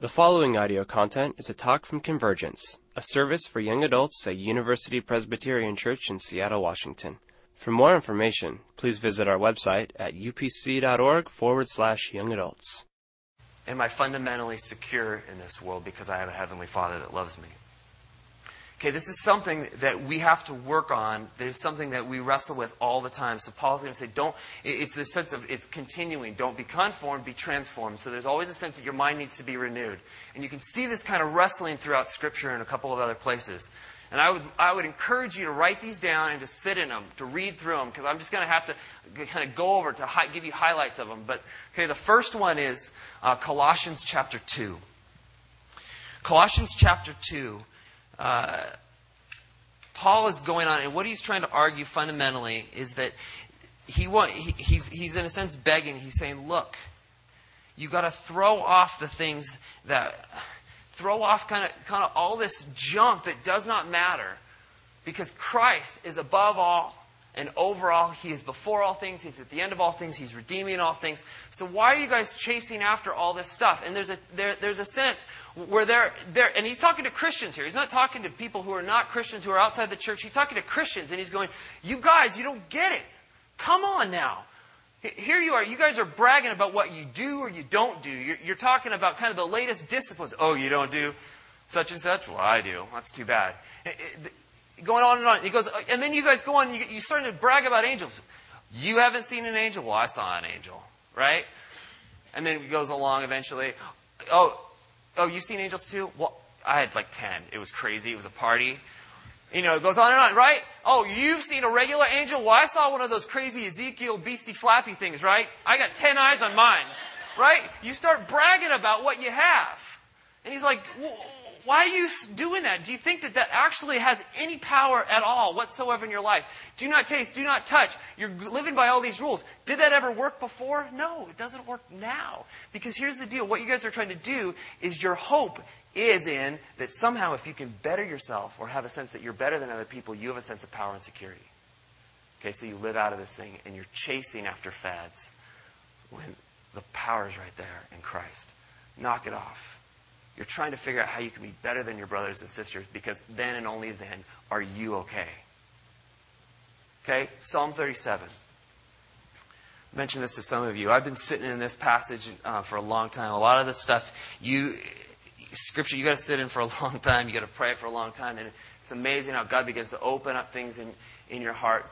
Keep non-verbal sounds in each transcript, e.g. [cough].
The following audio content is a talk from Convergence, a service for young adults at University Presbyterian Church in Seattle, Washington. For more information, please visit our website at upc.org forward slash young adults. Am I fundamentally secure in this world because I have a Heavenly Father that loves me? Okay, this is something that we have to work on. There's something that we wrestle with all the time. So Paul's going to say, don't, it's the sense of, it's continuing. Don't be conformed, be transformed. So there's always a sense that your mind needs to be renewed. And you can see this kind of wrestling throughout Scripture and a couple of other places. And I would, I would encourage you to write these down and to sit in them, to read through them, because I'm just going to have to kind of go over to hi- give you highlights of them. But, okay, the first one is uh, Colossians chapter 2. Colossians chapter 2 uh, Paul is going on, and what he's trying to argue fundamentally is that he, want, he he's, he's in a sense begging. He's saying, look, you got to throw off the things that throw off kind of kind of all this junk that does not matter because Christ is above all and overall, He is before all things. He's at the end of all things. He's redeeming all things. So why are you guys chasing after all this stuff? And there's a, there, there's a sense where they're, they're, and he's talking to Christians here. He's not talking to people who are not Christians, who are outside the church. He's talking to Christians, and he's going, you guys, you don't get it. Come on now. Here you are. You guys are bragging about what you do or you don't do. You're, you're talking about kind of the latest disciplines. Oh, you don't do such and such? Well, I do. That's too bad going on and on. He goes, uh, and then you guys go on, you, you starting to brag about angels. You haven't seen an angel? Well, I saw an angel, right? And then it goes along eventually. Oh, oh, you seen angels too? Well, I had like 10. It was crazy. It was a party. You know, it goes on and on, right? Oh, you've seen a regular angel? Well, I saw one of those crazy Ezekiel beastie flappy things, right? I got 10 eyes on mine, right? You start bragging about what you have. And he's like, why are you doing that? Do you think that that actually has any power at all whatsoever in your life? Do not taste, do not touch. You're living by all these rules. Did that ever work before? No, it doesn't work now. Because here's the deal. What you guys are trying to do is your hope is in that somehow if you can better yourself or have a sense that you're better than other people, you have a sense of power and security. Okay, so you live out of this thing and you're chasing after fads when the power is right there in Christ. Knock it off. You're trying to figure out how you can be better than your brothers and sisters because then and only then are you okay. Okay? Psalm 37. I mentioned this to some of you. I've been sitting in this passage uh, for a long time. A lot of this stuff, you scripture, you got to sit in for a [laughs] long time. You got to pray for a long time, and it's amazing how God begins to open up things in in your heart.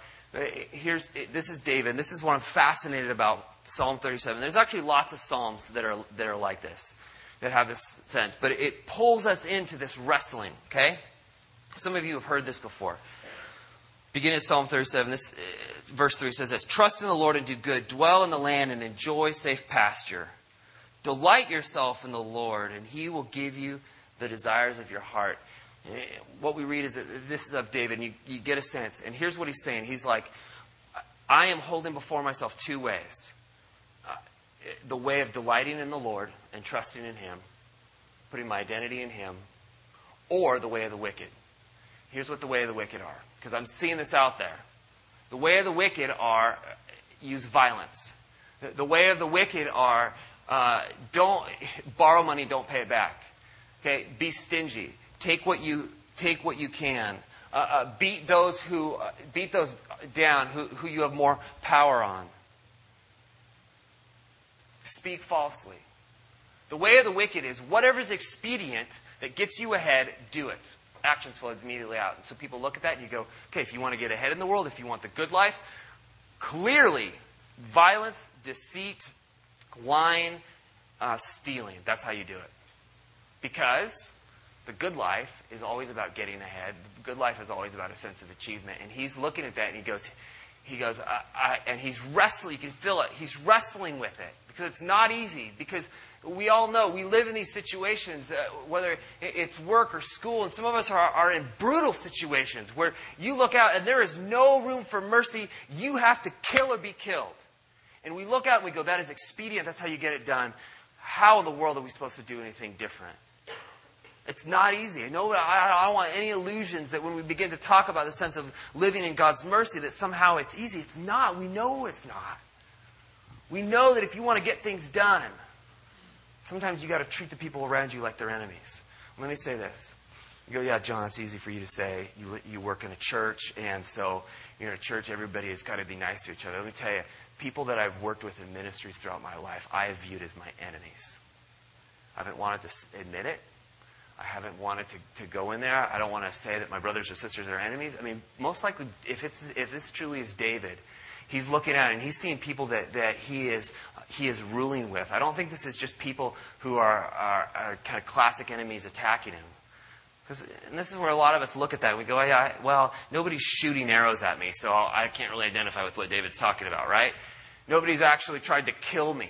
Here's this is David. This is what I'm fascinated about Psalm 37. There's actually lots of psalms that are that are like this that have this sense. But it pulls us into this wrestling, okay? Some of you have heard this before. Beginning at Psalm 37, this uh, verse 3 says this Trust in the Lord and do good, dwell in the land and enjoy safe pasture. Delight yourself in the Lord, and he will give you the desires of your heart. Eh, what we read is that this is of David, and you, you get a sense. And here's what he's saying He's like, I am holding before myself two ways the way of delighting in the Lord and trusting in Him, putting my identity in Him, or the way of the wicked. Here's what the way of the wicked are, because I'm seeing this out there. The way of the wicked are uh, use violence. The, way of the wicked are uh, don't [laughs] borrow money, don't pay it back. Okay, be stingy. Take what you take what you can. Uh, uh, beat those who uh, beat those down who, who you have more power on speak falsely. The way of the wicked is whatever is expedient that gets you ahead, do it. Actions flows immediately out. And so people look at that and you go, okay, if you want to get ahead in the world, if you want the good life, clearly violence, deceit, lying, uh, stealing. That's how you do it. Because the good life is always about getting ahead. The good life is always about a sense of achievement. And he's looking at that and he goes, he goes, I, I, and he's wrestling. You can feel it. He's wrestling with it because it's not easy. Because we all know we live in these situations, uh, whether it's work or school, and some of us are, are in brutal situations where you look out and there is no room for mercy. You have to kill or be killed. And we look out and we go, that is expedient. That's how you get it done. How in the world are we supposed to do anything different? It's not easy. I know I, I don't want any illusions that when we begin to talk about the sense of living in God's mercy, that somehow it's easy. It's not. We know it's not. We know that if you want to get things done, Sometimes you got to treat the people around you like they're enemies. Let me say this. You go, yeah, John, it's easy for you to say. You, you work in a church, and so you're in a church, everybody has got to be nice to each other. Let me tell you, people that I've worked with in ministries throughout my life, I have viewed as my enemies. I haven't wanted to admit it. I haven't wanted to, to go in there. I don't want to say that my brothers or sisters are enemies. I mean, most likely, if, it's, if this truly is David, he's looking at it and he's seeing people that, that he, is, he is ruling with. I don't think this is just people who are, are, are kind of classic enemies attacking him. Because, and this is where a lot of us look at that. We go, yeah, well, nobody's shooting arrows at me, so I can't really identify with what David's talking about, right? Nobody's actually tried to kill me.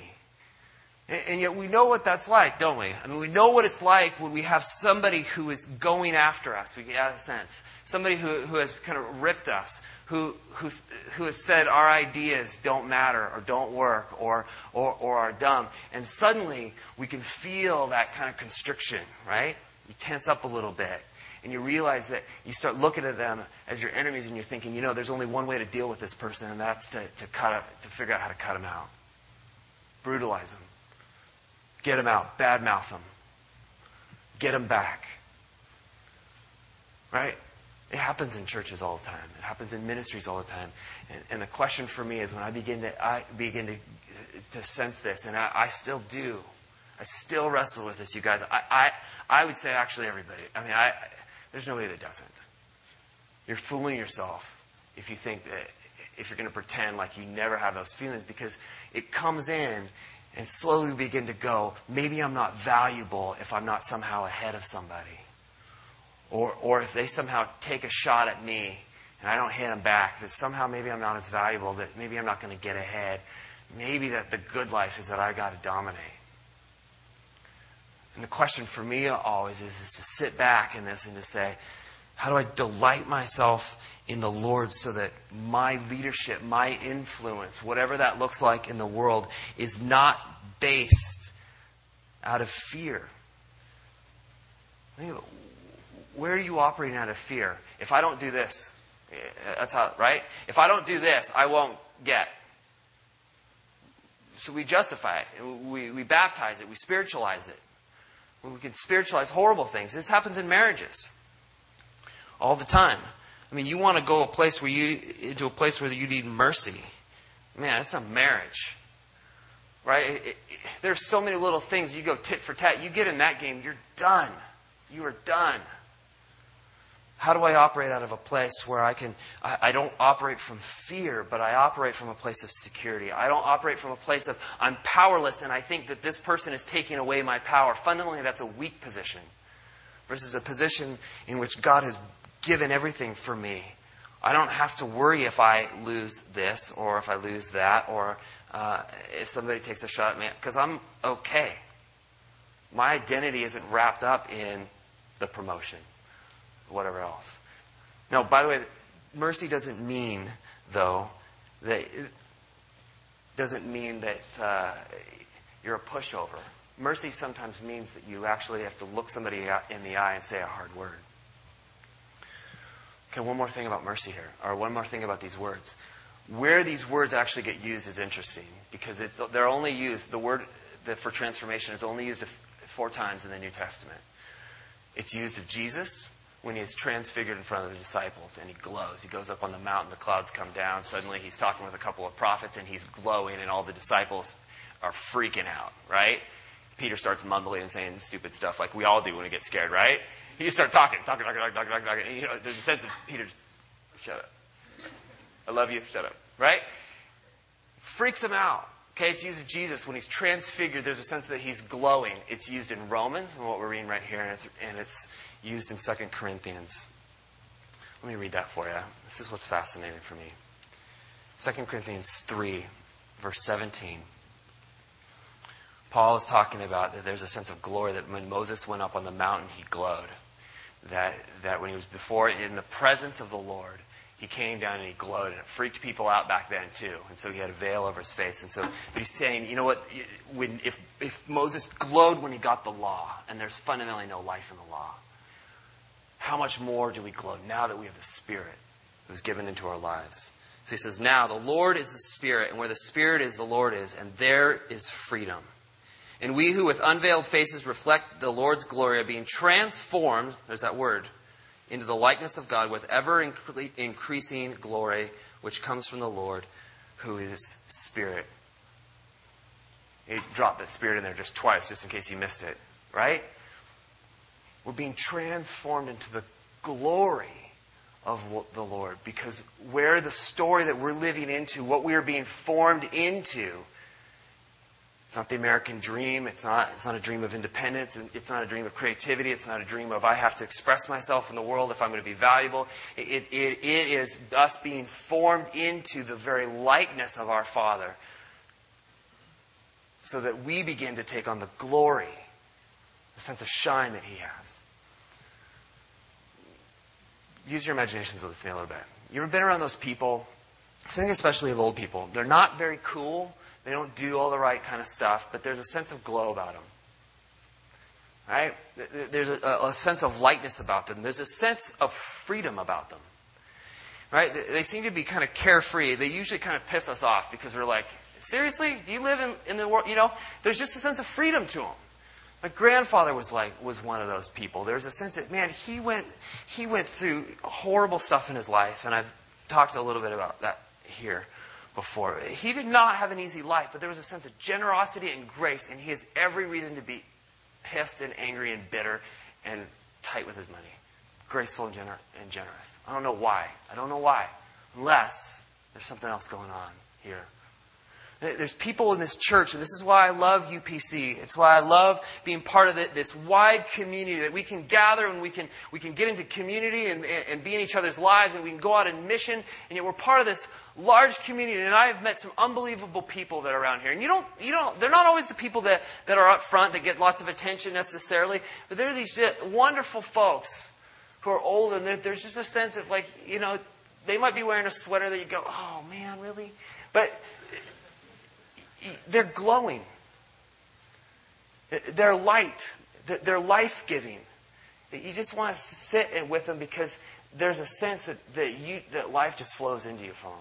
And yet we know what that's like, don't we? I mean, we know what it's like when we have somebody who is going after us. We get a sense. Somebody who, who has kind of ripped us, who, who, who has said our ideas don't matter or don't work or, or, or are dumb. And suddenly we can feel that kind of constriction, right? You tense up a little bit. And you realize that you start looking at them as your enemies and you're thinking, you know, there's only one way to deal with this person, and that's to, to, cut to figure out how to cut them out. Brutalize them Get them out. Badmouth them. Get them back. Right? It happens in churches all the time. It happens in ministries all the time. And, and the question for me is when I begin to, I begin to, to sense this, and I, I still do. I still wrestle with this, you guys. I, I, I would say actually everybody. I mean, I, there's nobody that doesn't. You're fooling yourself if you think that, if you're going to pretend like you never have those feelings because it comes in and slowly begin to go, maybe I'm not valuable if I'm not somehow ahead of somebody. Or, or if they somehow take a shot at me and I don't hit them back, that somehow maybe I'm not as valuable, that maybe I'm not going to get ahead. Maybe that the good life is that I got to dominate. And the question for me always is, is to sit back in this and to say, how do I delight myself in the Lord so that my leadership, my influence, whatever that looks like in the world, is not based out of fear? Where are you operating out of fear? If I don't do this, eh, that's how, right? If I don't do this, I won't get. So we justify it. We, we baptize it. We spiritualize it. We can spiritualize horrible things. This happens in marriages all the time. I mean, you want to go a place where you into a place where you need mercy. Man, it's a marriage, right? It, it, there's so many little things. You go tit for tat. You get in that game, you're done. You are done. How do I operate out of a place where I can, I, I, don't operate from fear, but I operate from a place of security? I don't operate from a place of, I'm powerless and I think that this person is taking away my power. Fundamentally, that's a weak position versus a position in which God has given everything for me. I don't have to worry if I lose this or if I lose that or uh, if somebody takes a shot at me because I'm okay. My identity isn't wrapped up in the promotion, whatever else. No, by the way, mercy doesn't mean, though, that it doesn't mean that uh, you're a pushover. Mercy sometimes means that you actually have to look somebody in the eye and say a hard word. Okay, one more thing about mercy here, or one more thing about these words. Where these words actually get used is interesting because it, they're only used, the word for transformation is only used four times in the New Testament. It's used of Jesus when he is transfigured in front of the disciples and he glows. He goes up on the mountain, the clouds come down. Suddenly he's talking with a couple of prophets and he's glowing, and all the disciples are freaking out, right? Peter starts mumbling and saying stupid stuff like we all do when we get scared, right? He just started talking, talking, talking, talking, talking, talking. you know, there's a sense of Peter, shut up. I love you, shut up, right? Freaks him out. Okay, it's used of Jesus when he's transfigured. There's a sense that he's glowing. It's used in Romans, and what we're reading right here, and it's, and it's used in 2 Corinthians. Let me read that for you. This is what's fascinating for me. 2 Corinthians 3, verse 17. Paul is talking about that there's a sense of glory that when Moses went up on the mountain, he glowed. That, that when he was before in the presence of the Lord, he came down and he glowed, and it freaked people out back then too. And so he had a veil over his face. And so, but he's saying, you know what? When if if Moses glowed when he got the law, and there's fundamentally no life in the law, how much more do we glow now that we have the Spirit who's given into our lives? So he says, now the Lord is the Spirit, and where the Spirit is, the Lord is, and there is freedom. And we who with unveiled faces reflect the Lord's glory are being transformed, there's that word, into the likeness of God with ever increasing glory, which comes from the Lord, who is Spirit. He dropped that Spirit in there just twice, just in case you missed it, right? We're being transformed into the glory of the Lord because where the story that we're living into, what we are being formed into, it's not the American dream. It's not, it's not a dream of independence. It's not a dream of creativity. It's not a dream of I have to express myself in the world if I'm going to be valuable. It, it, it is us being formed into the very likeness of our Father so that we begin to take on the glory, the sense of shine that He has. Use your imaginations with me a little bit. You ever been around those people? I think especially of old people. They're not very cool they don't do all the right kind of stuff, but there's a sense of glow about them. Right? There's a, a sense of lightness about them. There's a sense of freedom about them. Right? They seem to be kind of carefree. They usually kind of piss us off because we're like, seriously? Do you live in, in the world? You know, there's just a sense of freedom to them. My grandfather was like was one of those people. There's a sense that man, he went he went through horrible stuff in his life, and I've talked a little bit about that here before. He did not have an easy life, but there was a sense of generosity and grace, and he has every reason to be pissed and angry and bitter and tight with his money. Graceful and, gener- and generous. I don't know why. I don't know why. Unless there's something else going on here. There's people in this church, and this is why I love UPC. It's why I love being part of this wide community that we can gather and we can, we can get into community and, and be in each other's lives and we can go out in mission, and yet we're part of this large community. And I have met some unbelievable people that are around here. And you don't, you don't, they're not always the people that, that are up front that get lots of attention necessarily, but they're these uh, wonderful folks who are old and there's just a sense of like, you know, they might be wearing a sweater that you go, oh man, really? But uh, they're glowing. They're light. They're life giving. You just want to sit with them because there's a sense that, that, you, that life just flows into you from them.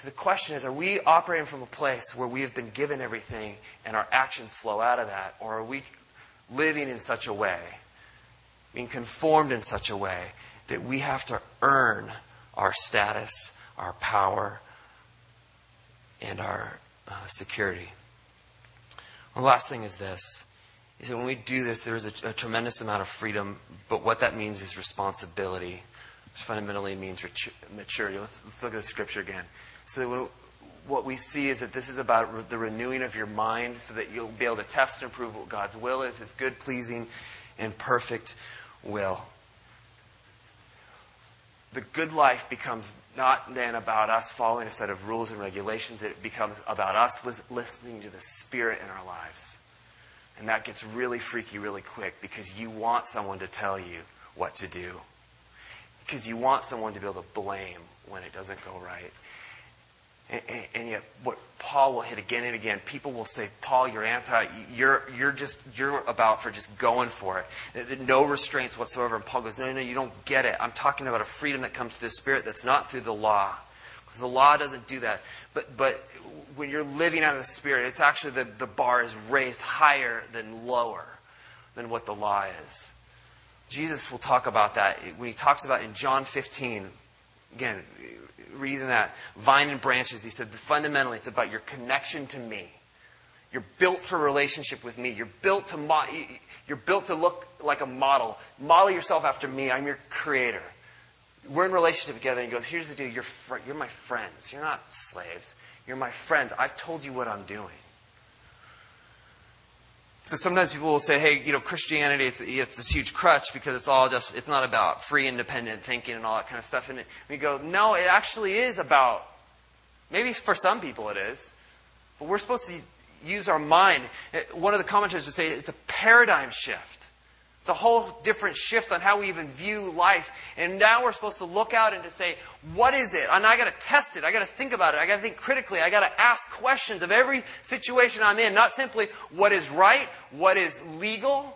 So the question is are we operating from a place where we have been given everything and our actions flow out of that? Or are we living in such a way, being conformed in such a way, that we have to earn our status, our power, and our uh, security. The last thing is this. Is that when we do this, there is a, a tremendous amount of freedom, but what that means is responsibility, which fundamentally means maturity. Let's, let's look at the scripture again. So what we see is that this is about the renewing of your mind so that you'll be able to test and prove what God's will is, his good, pleasing, and perfect will. The good life becomes not then about us following a set of rules and regulations. It becomes about us listening to the Spirit in our lives. And that gets really freaky really quick because you want someone to tell you what to do. Because you want someone to be able to blame when it doesn't go right. And, and, yet, what Paul will hit again and again, people will say, "Paul, you're anti. You're you're just you're about for just going for it. No restraints whatsoever." And Paul goes, "No, no, you don't get it. I'm talking about a freedom that comes through the Spirit that's not through the law, because the law doesn't do that. But but when you're living out of the Spirit, it's actually the the bar is raised higher than lower than what the law is." Jesus will talk about that when he talks about in John 15. Again, reading that vine and branches, he said, fundamentally, it's about your connection to me. You're built for relationship with me. You're built to mo- you're built to look like a model. Model yourself after me. I'm your creator. We're in relationship together. And he goes, here's the deal. You're, fr- you're my friends. You're not slaves. You're my friends. I've told you what I'm doing. So sometimes people will say, hey, you know, Christianity, it's, it's this huge crutch because it's all just, it's not about free independent thinking and all that kind of stuff. And we go, no, it actually is about, maybe for some people it is, but we're supposed to use our mind. One of the commentators would say it's a paradigm shift. It's a whole different shift on how we even view life. And now we're supposed to look out and to say, what is it? And I got to test it. I got to think about it. I got to think critically. I got to ask questions of every situation I'm in. Not simply what is right, what is legal,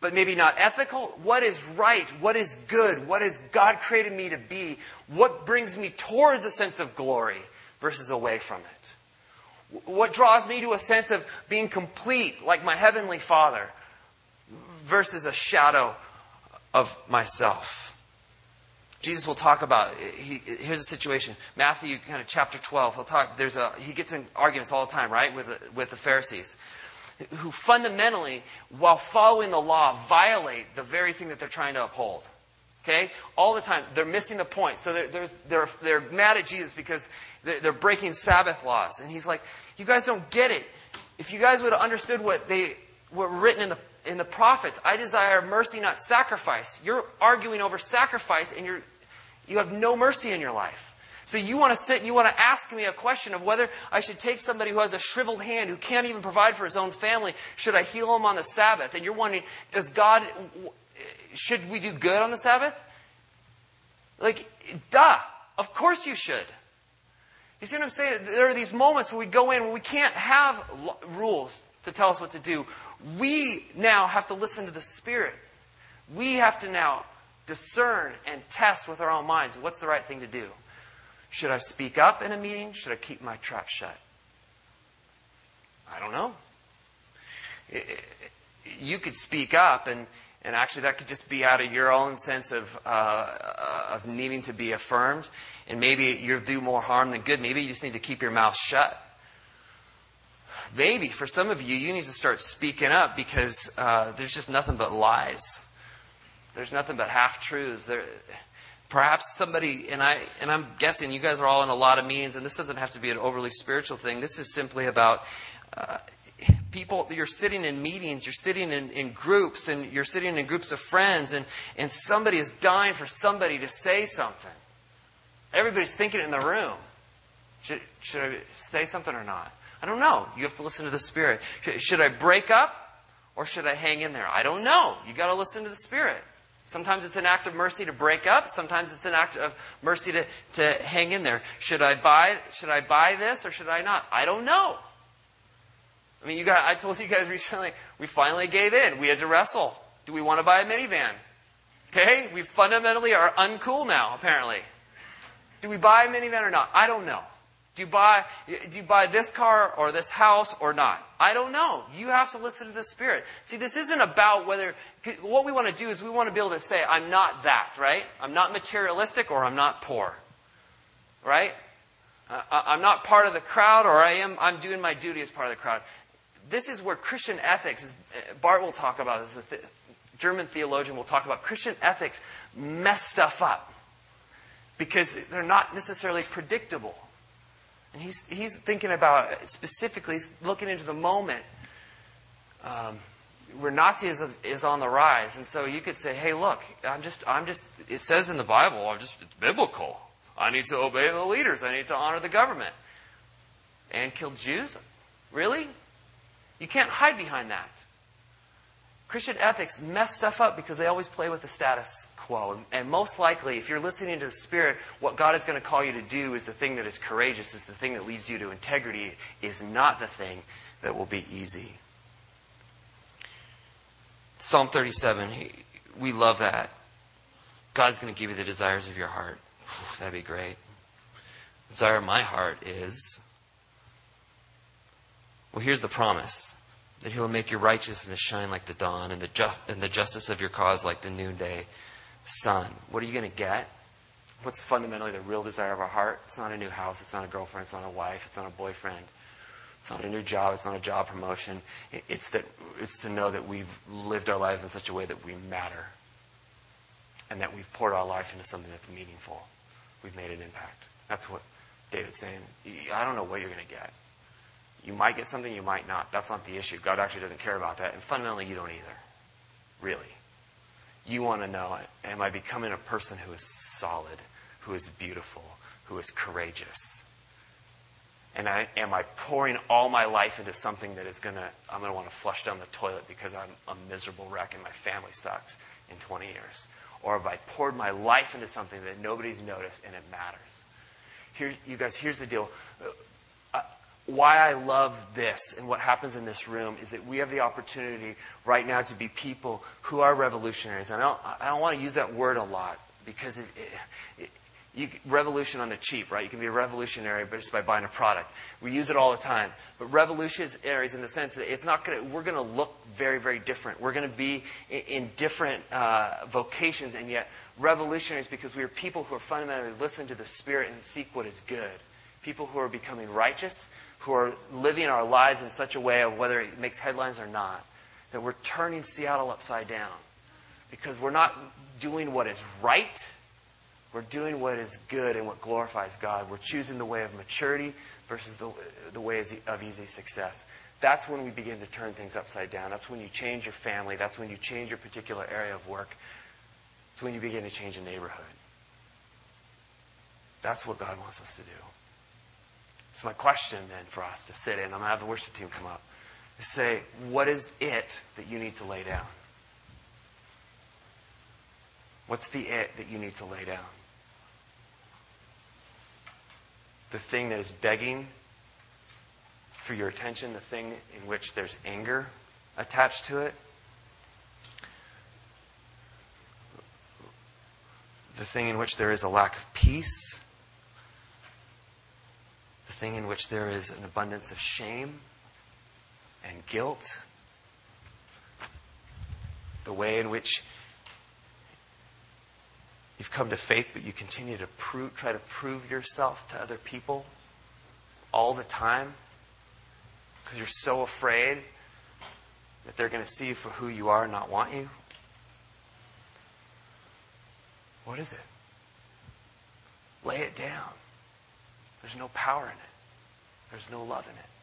but maybe not ethical. What is right? What is good? What has God created me to be? What brings me towards a sense of glory versus away from it? What draws me to a sense of being complete, like my Heavenly Father, versus a shadow of myself. Jesus will talk about, he, here's a situation. Matthew kind of chapter 12, he'll talk, there's a, he gets in arguments all the time, right, with the, with the Pharisees, who fundamentally, while following the law, violate the very thing that they're trying to uphold. Okay? All the time. They're missing the point. So they're, they're, they're mad at Jesus because they're, they're breaking Sabbath laws. And he's like, you guys don't get it. If you guys would have understood what they were written in the, in the prophets, I desire mercy, not sacrifice. You're arguing over sacrifice and you're, you have no mercy in your life. So you want to sit and you want to ask me a question of whether I should take somebody who has a shriveled hand, who can't even provide for his own family, should I heal him on the Sabbath? And you're wondering, does God, should we do good on the Sabbath? Like, duh. Of course you should. You see what I'm saying? There are these moments where we go in where we can't have rules to tell us what to do. We now have to listen to the Spirit. We have to now discern and test with our own minds what's the right thing to do. Should I speak up in a meeting? Should I keep my trap shut? I don't know. You could speak up and and actually, that could just be out of your own sense of, uh, of needing to be affirmed. And maybe you'll do more harm than good. Maybe you just need to keep your mouth shut. Maybe for some of you, you need to start speaking up because uh, there's just nothing but lies. There's nothing but half truths. Perhaps somebody, and I, and I'm guessing you guys are all in a lot of meetings, and this doesn't have to be an overly spiritual thing. This is simply about uh, people, you're sitting in meetings, you're sitting in, in groups, and you're sitting in groups of friends, and, and somebody is dying for somebody to say something. Everybody's thinking in the room. Should, should I say something or not? I don't know. You have to listen to the Spirit. Should, I break up or should I hang in there? I don't know. You got to listen to the Spirit. Sometimes it's an act of mercy to break up. Sometimes it's an act of mercy to, to hang in there. Should I buy, should I buy this or should I not? I don't know. I mean, you got, I told you guys [laughs] recently, we finally gave in. We had to wrestle. Do we want to buy a minivan? Okay? We fundamentally are uncool now, apparently. Do we buy a minivan or not? I don't know. Do you buy, do you buy this car or this house or not? I don't know. You have to listen to the Spirit. See, this isn't about whether, what we want to do is we want to be able to say, I'm not that, right? I'm not materialistic or I'm not poor. Right? I'm not part of the crowd or I am, I'm doing my duty as part of the crowd this is where Christian ethics, Barth will talk about this, the German theologian will talk about Christian ethics mess stuff up because they're not necessarily predictable. And he's, he's thinking about specifically looking into the moment um, where Nazism is on the rise. And so you could say, hey, look, I'm just, I'm just, it says in the Bible, I'm just, it's biblical. I need to obey the leaders. I need to honor the government. And kill Jews? Really? You can't hide behind that. Christian ethics mess stuff up because they always play with the status quo. And most likely, if you're listening to the Spirit, what God is going to call you to do is the thing that is courageous, is the thing that leads you to integrity, is not the thing that will be easy. Psalm 37, we love that. God's going to give you the desires of your heart. That'd be great. Desire of my heart is well, here's the promise that He'll make your righteousness shine like the dawn and the, just, and the justice of your cause like the noonday sun. What are you going to get? What's fundamentally the real desire of our heart? It's not a new house. It's not a girlfriend. It's not a wife. It's not a boyfriend. It's not a new job. It's not a job promotion. It's, that, it's to know that we've lived our life in such a way that we matter and that we've poured our life into something that's meaningful. We've made an impact. That's what David's saying. I don't know what you're going to get. You might get something, you might not. That's not the issue. God actually doesn't care about that. And fundamentally, you don't either. Really. You want to know am I becoming a person who is solid, who is beautiful, who is courageous? And I, am I pouring all my life into something that is going to, I'm going to want to flush down the toilet because I'm a miserable wreck and my family sucks in 20 years? Or have I poured my life into something that nobody's noticed and it matters? Here, you guys, here's the deal why I love this and what happens in this room is that we have the opportunity right now to be people who are revolutionaries. And I don't, I don't want to use that word a lot because it, it, You, revolution on the cheap, right? You can be a revolutionary but just by buying a product. We use it all the time. But revolutionaries in the sense that it's not going to, we're going to look very, very different. We're going to be in, in different uh, vocations, and yet revolutionaries because we are people who are fundamentally listen to the Spirit and seek what is good. People who are becoming righteous, who are living our lives in such a way of whether it makes headlines or not, that we're turning Seattle upside down. Because we're not doing what is right, we're doing what is good and what glorifies God. We're choosing the way of maturity versus the, the way of easy success. That's when we begin to turn things upside down. That's when you change your family. That's when you change your particular area of work. It's when you begin to change a neighborhood. That's what God wants us to do. So my question then for us to sit in, I'm going to have the worship team come up, say, what is it that you need to lay down? What's the it that you need to lay down? The thing that is begging for your attention, the thing in which there's anger attached to it, the thing in which there is a lack of peace, the thing in which there is an abundance of shame and guilt, the way in which you've come to faith, but you continue to prove, try to prove yourself to other people all the time because you're so afraid that they're going to see you for who you are and not want you. What is it? Lay it down. There's no power in it, there's no love in it.